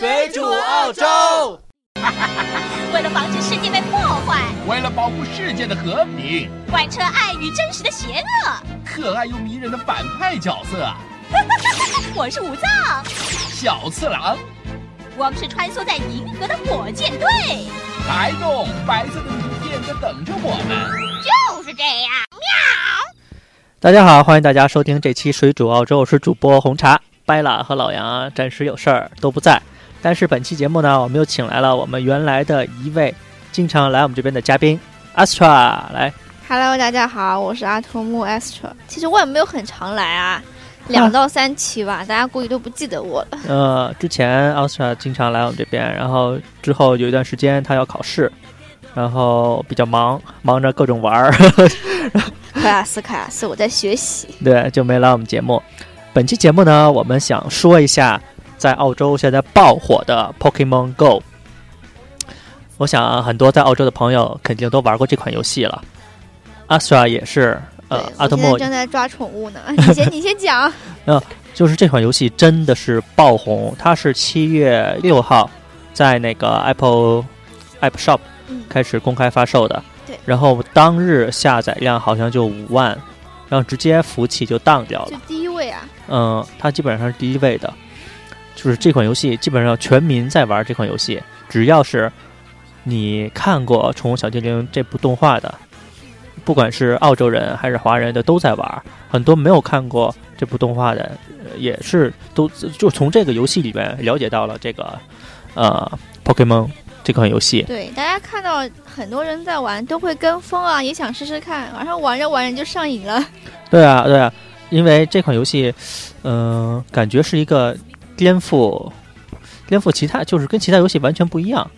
水煮澳洲。为了防止世界被破坏，为了保护世界的和平，贯彻爱与真实的邪恶。可爱又迷人的反派角色，我是武藏，小次郎，我们是穿梭在银河的火箭队。开动，白色的名片在等着我们。就是这样，喵。大家好，欢迎大家收听这期水煮澳洲，我是主播红茶。掰拉和老杨暂时有事儿都不在，但是本期节目呢，我们又请来了我们原来的一位经常来我们这边的嘉宾 Astra 来。Hello，大家好，我是阿童木 Astra。其实我也没有很常来啊，两到三期吧，大家估计都不记得我了。呃，之前 Astra 经常来我们这边，然后之后有一段时间他要考试，然后比较忙，忙着各种玩儿，克拉斯，克拉斯，我在学习。对，就没来我们节目。本期节目呢，我们想说一下在澳洲现在爆火的 Pokemon Go。我想很多在澳洲的朋友肯定都玩过这款游戏了。Astra 也是，呃，阿特莫正在抓宠物呢。你先，你先讲。嗯 就是这款游戏真的是爆红，它是七月六号在那个 Apple App Shop 嗯开始公开发售的。对然后当日下载量好像就五万，然后直接服务器就当掉了就。第一位啊，嗯，它基本上是第一位的，就是这款游戏基本上全民在玩这款游戏，只要是你看过《宠物小精灵》这部动画的，不管是澳洲人还是华人的都在玩。很多没有看过这部动画的，呃也是都就从这个游戏里面了解到了这个呃 Pokemon 这款游戏。对，大家看到很多人在玩，都会跟风啊，也想试试看，然后玩着玩着就上瘾了。对啊，对啊，因为这款游戏，嗯、感觉是一个颠覆，颠覆其他，就是跟其他游戏完全不一样。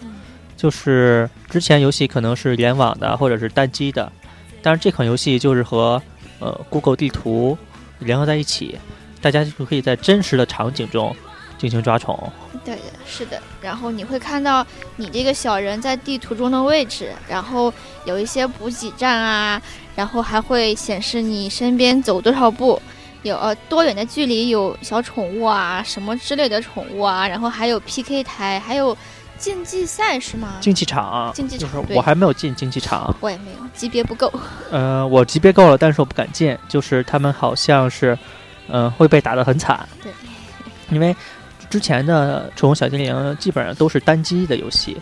就是之前游戏可能是联网的或者是单机的，但是这款游戏就是和呃 Google 地图联合在一起，大家就可以在真实的场景中进行抓宠。对的，是的。然后你会看到你这个小人在地图中的位置，然后有一些补给站啊，然后还会显示你身边走多少步，有呃多远的距离有小宠物啊，什么之类的宠物啊，然后还有 PK 台，还有竞技赛是吗？竞技场，竞技就是场我还没有进竞技场，我也没有，级别不够。呃，我级别够了，但是我不敢进，就是他们好像是，嗯、会被打得很惨。对，因为之前的《宠物小精灵》基本上都是单机的游戏，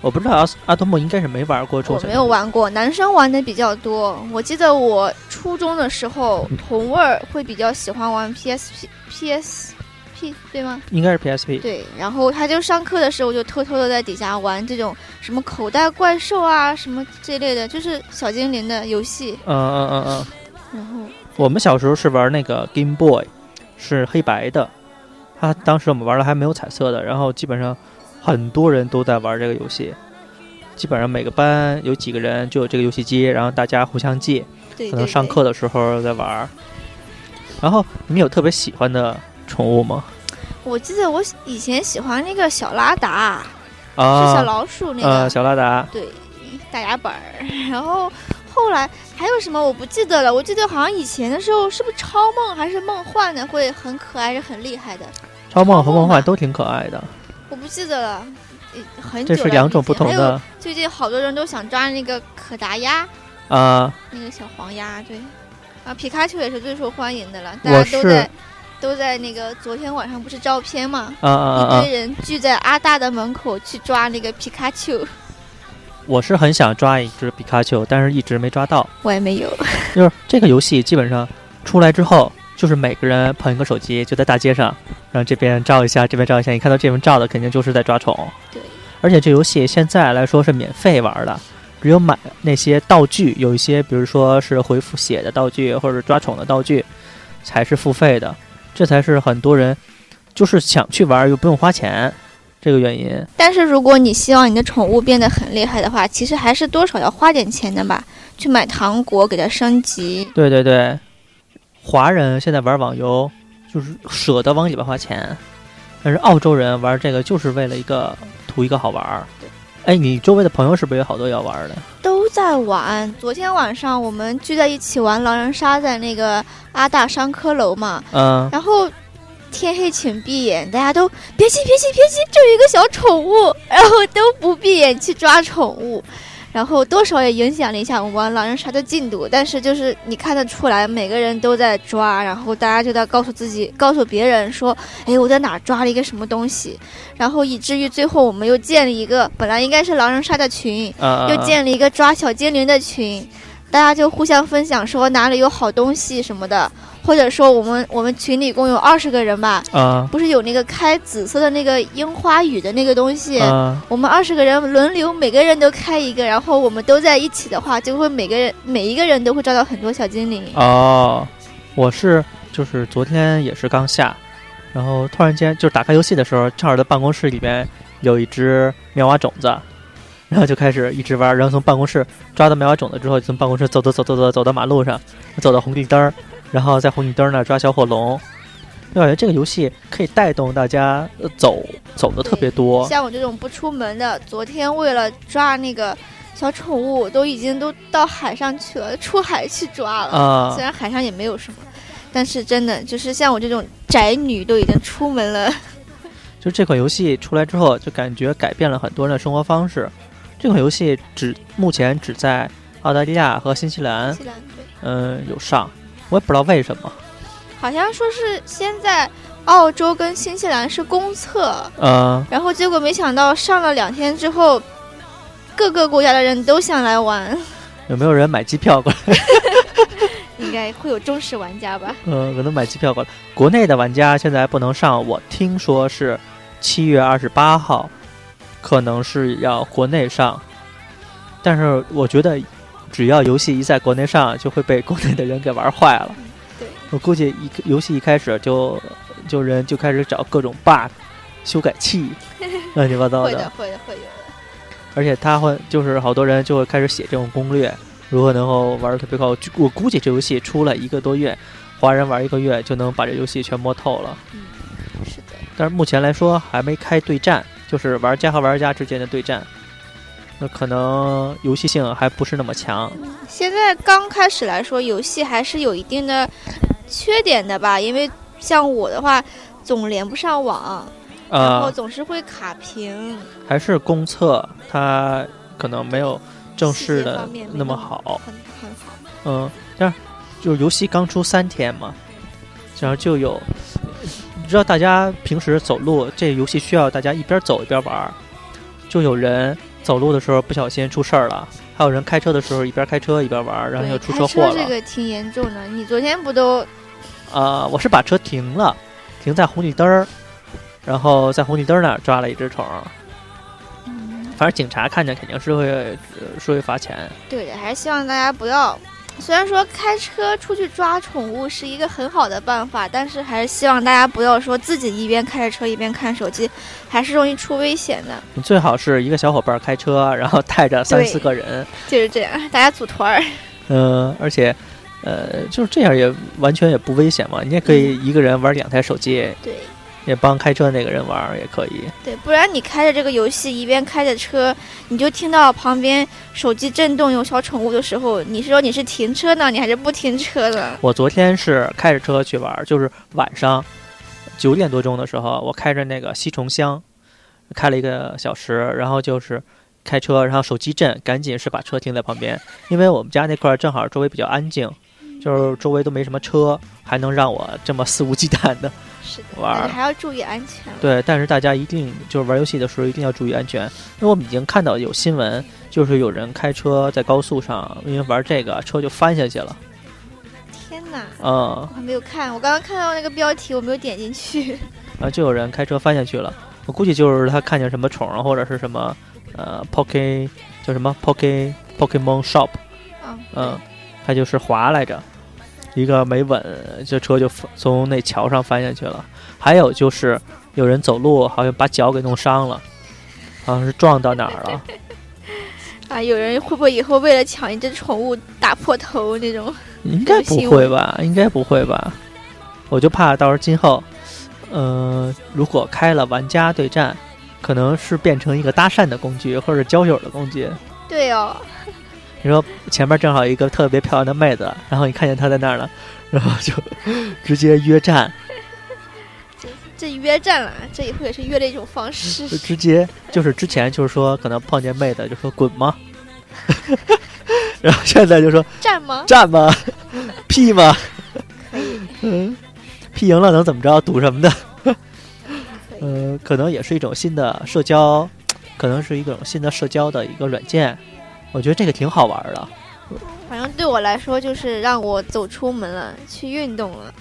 我不知道阿阿童木应该是没玩过《这种我没。有玩过，男生玩的比较多。我记得我初中的时候，童味儿会比较喜欢玩 PSP、PSP 对吗？应该是 PSP。对，然后他就上课的时候就偷偷的在底下玩这种什么口袋怪兽啊，什么这类的，就是小精灵的游戏。嗯嗯嗯嗯，然后我们小时候是玩那个 Game Boy，是黑白的，它当时我们玩的还没有彩色的，然后基本上很多人都在玩这个游戏。基本上每个班有几个人就有这个游戏机，然后大家互相借，对可能上课的时候在玩儿。然后你们有特别喜欢的宠物吗？我记得我以前喜欢那个小拉达，是啊，小老鼠那个，呃，小拉达，对，大牙本儿。然后后来还有什么我不记得了，我记得好像以前的时候是不是超梦还是梦幻的会很可爱，是很厉害的，超梦和梦幻都挺可爱的，我不记得了。呃很久了这是两种不同的最近好多人都想抓那个可达鸭，啊。那个小黄鸭，对，啊，皮卡丘也是最受欢迎的了，大家都在都在那个昨天晚上不是照片嘛，啊啊啊啊一！堆人聚在阿大的门口去抓那个皮卡丘，我是很想抓一只皮卡丘，但是一直没抓到。我也没有。就是这个游戏基本上出来之后，就是每个人捧一个手机，就在大街上，然后这边照一下，这边照一下。你看到这边照的，肯定就是在抓宠。对。而且这游戏现在来说是免费玩的，只有买那些道具，有一些比如说是回复血的道具或者抓宠的道具，才是付费的。这才是很多人就是想去玩又不用花钱这个原因。但是如果你希望你的宠物变得很厉害的话，其实还是多少要花点钱的吧，去买糖果给它升级。对对对，华人现在玩网游就是舍得往里边花钱，但是澳洲人玩这个就是为了一个图一个好玩儿。哎，你周围的朋友是不是有好多要玩的？都在玩。昨天晚上我们聚在一起玩狼人杀，在那个阿大商科楼嘛。嗯然后天黑请闭眼，大家都别急别急别急，这有一个小宠物，然后都不闭眼去抓宠物，然后多少也影响了一下我们玩狼人杀的进度。但是就是你看得出来，每个人都在抓，然后大家就在告诉自己，告诉别人说，哎，我在哪抓了一个什么东西，然后以至于最后我们又建了一个本来应该是狼人杀的群，啊、又建了一个抓小精灵的群，大家就互相分享说哪里有好东西什么的，或者说我们我们群里共有二十个人吧，啊。不是有那个开紫色的那个樱花雨的那个东西，啊。我们二十个人轮流，每个人都开一个，然后我们都在一起的话，就会每个人每一个人都会招到很多小精灵。哦，我是就是昨天也是刚下，然后突然间就是打开游戏的时候，正好在办公室里边有一只妙蛙种子，然后就开始一直玩，然后从办公室抓到妙蛙种子之后，从办公室走走走走走走到马路上，走到红绿灯儿，然后在红绿灯儿那儿抓小火龙。我感觉这个游戏可以带动大家呃走走的特别多，像我这种不出门的，昨天为了抓那个小宠物，都已经都到海上去了，出海去抓了。啊虽然海上也没有什么，但是真的就是像我这种宅女都已经出门了。就这款游戏出来之后，就感觉改变了很多人的生活方式。这款游戏只目前只在澳大利亚和新西兰，西兰对，嗯，有上，我也不知道为什么。好像说是先在澳洲跟新西兰是公测，嗯，然后结果没想到上了两天之后，各个国家的人都想来玩，有没有人买机票过来？应该会有忠实玩家吧？嗯，可能买机票过来。国内的玩家现在不能上，我听说是七月二十八号，可能是要国内上。但是我觉得，只要游戏一在国内上，就会被国内的人给玩坏了。对，我估计一游戏一开始就就人就开始找各种 bug、修改器，乱七八糟的会的，会的，会有的。而且他会就是好多人就会开始写这种攻略，如何能够玩的特别高。我估计这游戏出了一个多月，华人玩一个月就能把这游戏全摸透了。是的，但是目前来说还没开对战，就是玩家和玩家之间的对战，那可能游戏性还不是那么强。现在刚开始来说，游戏还是有一定的缺点的吧，因为像我的话，总连不上网，然后呃，总是会卡屏。还是公测，它可能没有正式的那么么好。很很好。嗯，但是就是游戏刚出三天嘛，然后就有，你知道大家平时走路，这游戏需要大家一边走一边玩儿，就有人走路的时候不小心出事儿了，还有人开车的时候一边开车一边玩儿，然后对又出车祸了。这个挺严重的。你昨天不都啊、我是把车停了，停在红绿灯儿，然后在红绿灯儿那儿抓了一只虫儿。反正警察看见肯定是会呃是会罚钱。对的？还是希望大家不要。虽然说开车出去抓宠物是一个很好的办法，但是还是希望大家不要说自己一边开着车一边看手机，还是容易出危险的。你最好是一个小伙伴开车，然后带着三四个人，就是这样，大家组团儿。嗯，而且，呃，就是这样也完全也不危险嘛。你也可以一个人玩两台手机，对也帮开车那个人玩儿也可以。对，不然你开着这个游戏一边开着车，你就听到旁边手机震动有小宠物的时候，你是说你是停车呢，你还是不停车呢？我昨天是开着车去玩儿，就是晚上九点多钟的时候，我开着那个西虫乡，开了一个小时，然后就是开车，然后手机震，赶紧是把车停在旁边，因为我们家那块儿正好周围比较安静，就是周围都没什么车，还能让我这么肆无忌惮的。玩儿还要注意安全。对，但是大家一定就是玩游戏的时候一定要注意安全，因为我们已经看到有新闻，就是有人开车在高速上，因为玩这个车就翻下去了。天哪！嗯我还没有看，我刚刚看到那个标题，我没有点进去。啊，就有人开车翻下去了。我估计就是他看见什么宠儿或者是什么呃 Poke 叫什么 Poke Pokemon Shop，嗯嗯，他就是滑来着，一个没稳，这车就从那桥上翻下去了。还有就是有人走路好像把脚给弄伤了，好像是撞到哪儿了。啊，有人会不会以后为了抢一只宠物打破头那种？应该不会吧？应该不会吧？我就怕到时候今后，呃，如果开了玩家对战，可能是变成一个搭讪的工具或者交友的工具。对哦，你说前面正好一个特别漂亮的妹子，然后你看见她在那儿了，然后就 直接约战。这这约战了，这以后也是约的一种方式。就 直接就是之前就是说可能碰见妹子就说滚吗，然后现在就说战吗？战吗，屁吗，可以，嗯，屁赢了能怎么着？赌什么的？呃，可能也是一种新的社交，可能是一种新的社交的一个软件。我觉得这个挺好玩的。反正对我来说，就是让我走出门了，去运动了。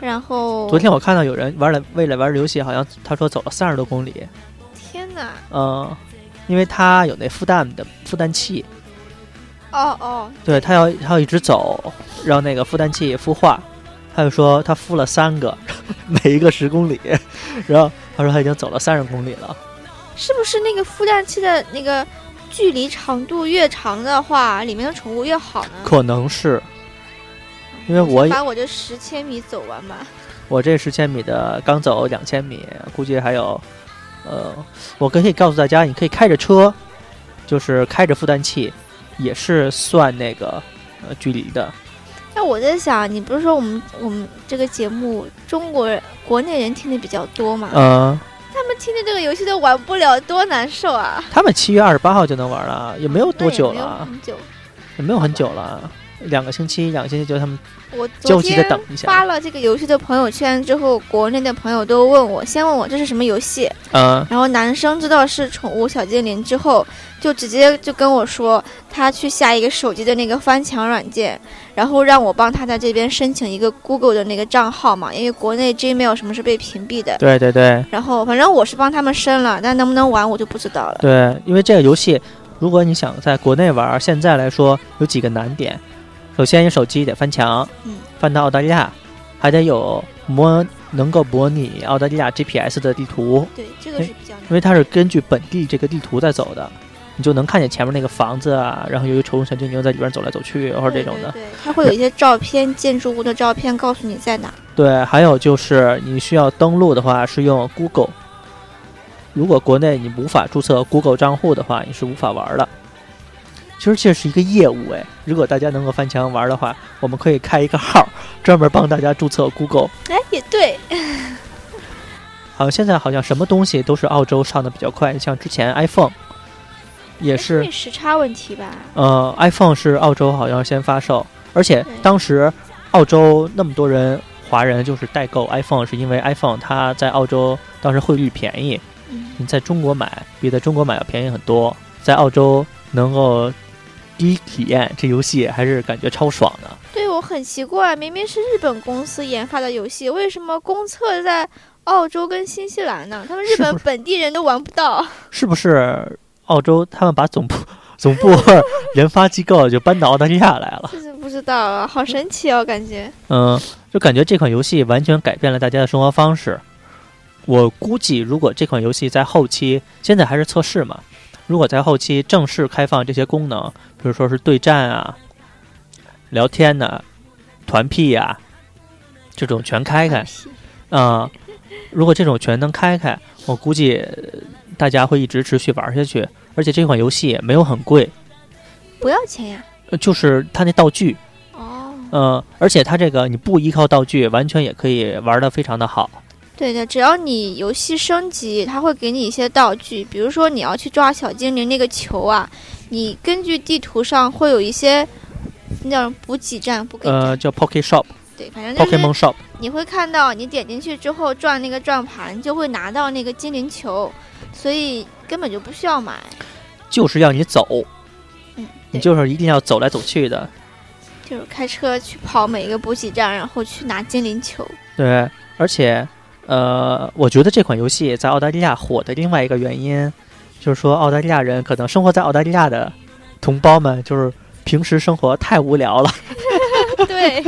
然后昨天我看到有人玩了，为了玩这游戏，好像他说走了三十多公里。天哪！嗯，因为他有那孵蛋的孵蛋器，哦哦，对他要他要一直走，让那个孵蛋器孵化。他就说他孵了三个，每一个十公里，然后他说他已经走了三十公里了。是不是那个孵蛋器的那个距离长度越长的话，里面的宠物越好呢？可能是因为我把我这十千米走完吧。我这十千米的刚走两千米，估计还有，呃，我可以告诉大家，你可以开着车，就是开着孵蛋器，也是算那个呃距离的。那我在想，你不是说我们我们这个节目中国人国内人听的比较多嘛？嗯、他们听的这个游戏都玩不了，多难受啊！他们七月二十八号就能玩了，也没有多久了，很久。也没有很久了，两个星期，两个星期就他们我焦急的等一下。发了这个游戏的朋友圈之后，国内的朋友都问我，先问我这是什么游戏，嗯、然后男生知道是宠物小精灵之后，就直接就跟我说，他去下一个手机的那个翻墙软件，然后让我帮他在这边申请一个 Google 的那个账号嘛，因为国内 Gmail 什么是被屏蔽的。对对对然后反正我是帮他们申了，但能不能玩我就不知道了。对，因为这个游戏，如果你想在国内玩，现在来说有几个难点。首先，你手机得翻墙，嗯翻到澳大利亚，还得有模能够模拟澳大利亚 GPS 的地图，对，这个是比较难。因为它是根据本地这个地图在走的，你就能看见前面那个房子啊，然后有一个宠物小精灵在里边走来走去，或者这种的。对，对对它会有一些照片，建筑物的照片，告诉你在哪。对，还有就是你需要登录的话是用 Google，如果国内你无法注册 Google 账户的话，你是无法玩的。其实这是一个业务哎，如果大家能够翻墙玩的话，我们可以开一个号，专门帮大家注册 Google。哎，也对，好像现在好像什么东西都是澳洲上的比较快，像之前 iPhone 也是，时差问题吧。呃，iPhone 是澳洲好像先发售，而且当时澳洲那么多人华人就是代购 iPhone，是因为 iPhone 它在澳洲当时汇率便宜，嗯，你在中国买比在中国买要便宜很多，在澳洲能够第一体验这游戏还是感觉超爽的。对我很奇怪，明明是日本公司研发的游戏，为什么公测在澳洲跟新西兰呢？他们日本本地人都玩不到。是不是澳洲他们把总部 总部研发机构就搬到澳大利亚来了？这是不知道啊，好神奇哦，感觉。嗯，就感觉这款游戏完全改变了大家的生活方式。我估计，如果这款游戏在后期，现在还是测试嘛，如果在后期正式开放这些功能，比如说是对战啊、聊天呐、团 P 呀、这种全开开啊、如果这种全能开开，我估计呃大家会一直持续玩下去。而且这款游戏也没有很贵，不要钱呀。呃就是它那道具，哦，嗯，而且它这个你不依靠道具，完全也可以玩的非常的好。对的，只要你游戏升级，它会给你一些道具，比如说你要去抓小精灵那个球啊，你根据地图上会有一些那叫补给站，不给呃，叫 Pocket Shop、对，反正就是 Pokemon Shop，你会看到，你点进去之后转那个转盘，就会拿到那个精灵球，所以根本就不需要买。就是要你走，嗯，你，就是一定要走来走去的。就是开车去跑每一个补给站，然后去拿精灵球。对，而且呃，我觉得这款游戏在澳大利亚火的另外一个原因，就是说澳大利亚人可能生活在澳大利亚的同胞们，就是平时生活太无聊了。对，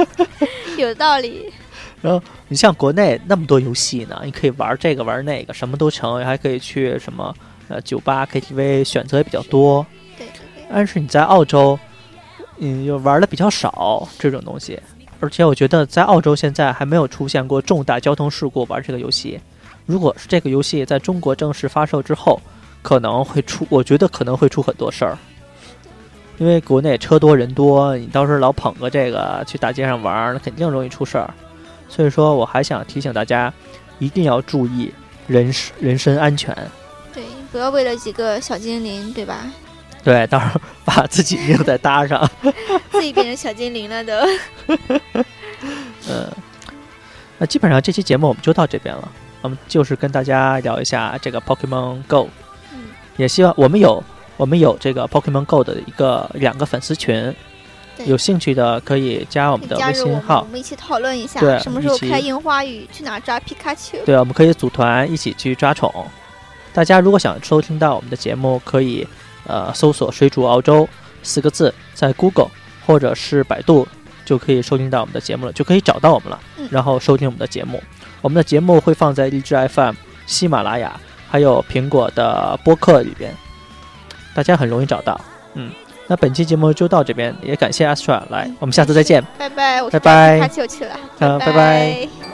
有道理。然后你像国内那么多游戏呢，你可以玩这个玩那个，什么都成，还可以去什么呃酒吧、KTV，选择也比较多。对但是你在澳洲，嗯，就玩的比较少这种东西，而且我觉得在澳洲现在还没有出现过重大交通事故玩这个游戏。如果是这个游戏在中国正式发售之后，可能会出，我觉得可能会出很多事儿。因为国内车多人多，你到时候老捧个这个去大街上玩，那肯定容易出事儿。所以说，我还想提醒大家，一定要注意人身人身安全。对，不要为了几个小精灵，对吧？对，到时候 把自己命再搭上。自己变成小精灵了都。嗯，那基本上这期节目我们就到这边了。我们就是跟大家聊一下这个 Pokemon Go，嗯，也希望我们有我们有这个 Pokemon Go 的一个两个粉丝群，有兴趣的可以加我们的微信号我。们一起讨论一下对什么时候开樱花雨，去哪儿抓皮卡丘。对，我们可以组团一起去抓宠。大家如果想收听到我们的节目，可以呃搜索“水煮熬粥”四个字，在 Google 或者是百度就可以收听到我们的节目了，就可以找到我们了嗯，然后收听我们的节目。我们的节目会放在荔枝 FM、喜马拉雅还有苹果的播客里边，大家很容易找到。嗯，那本期节目就到这边，也感谢 Astra 来，我们下次再见。拜拜，拜拜。嗯拜拜拜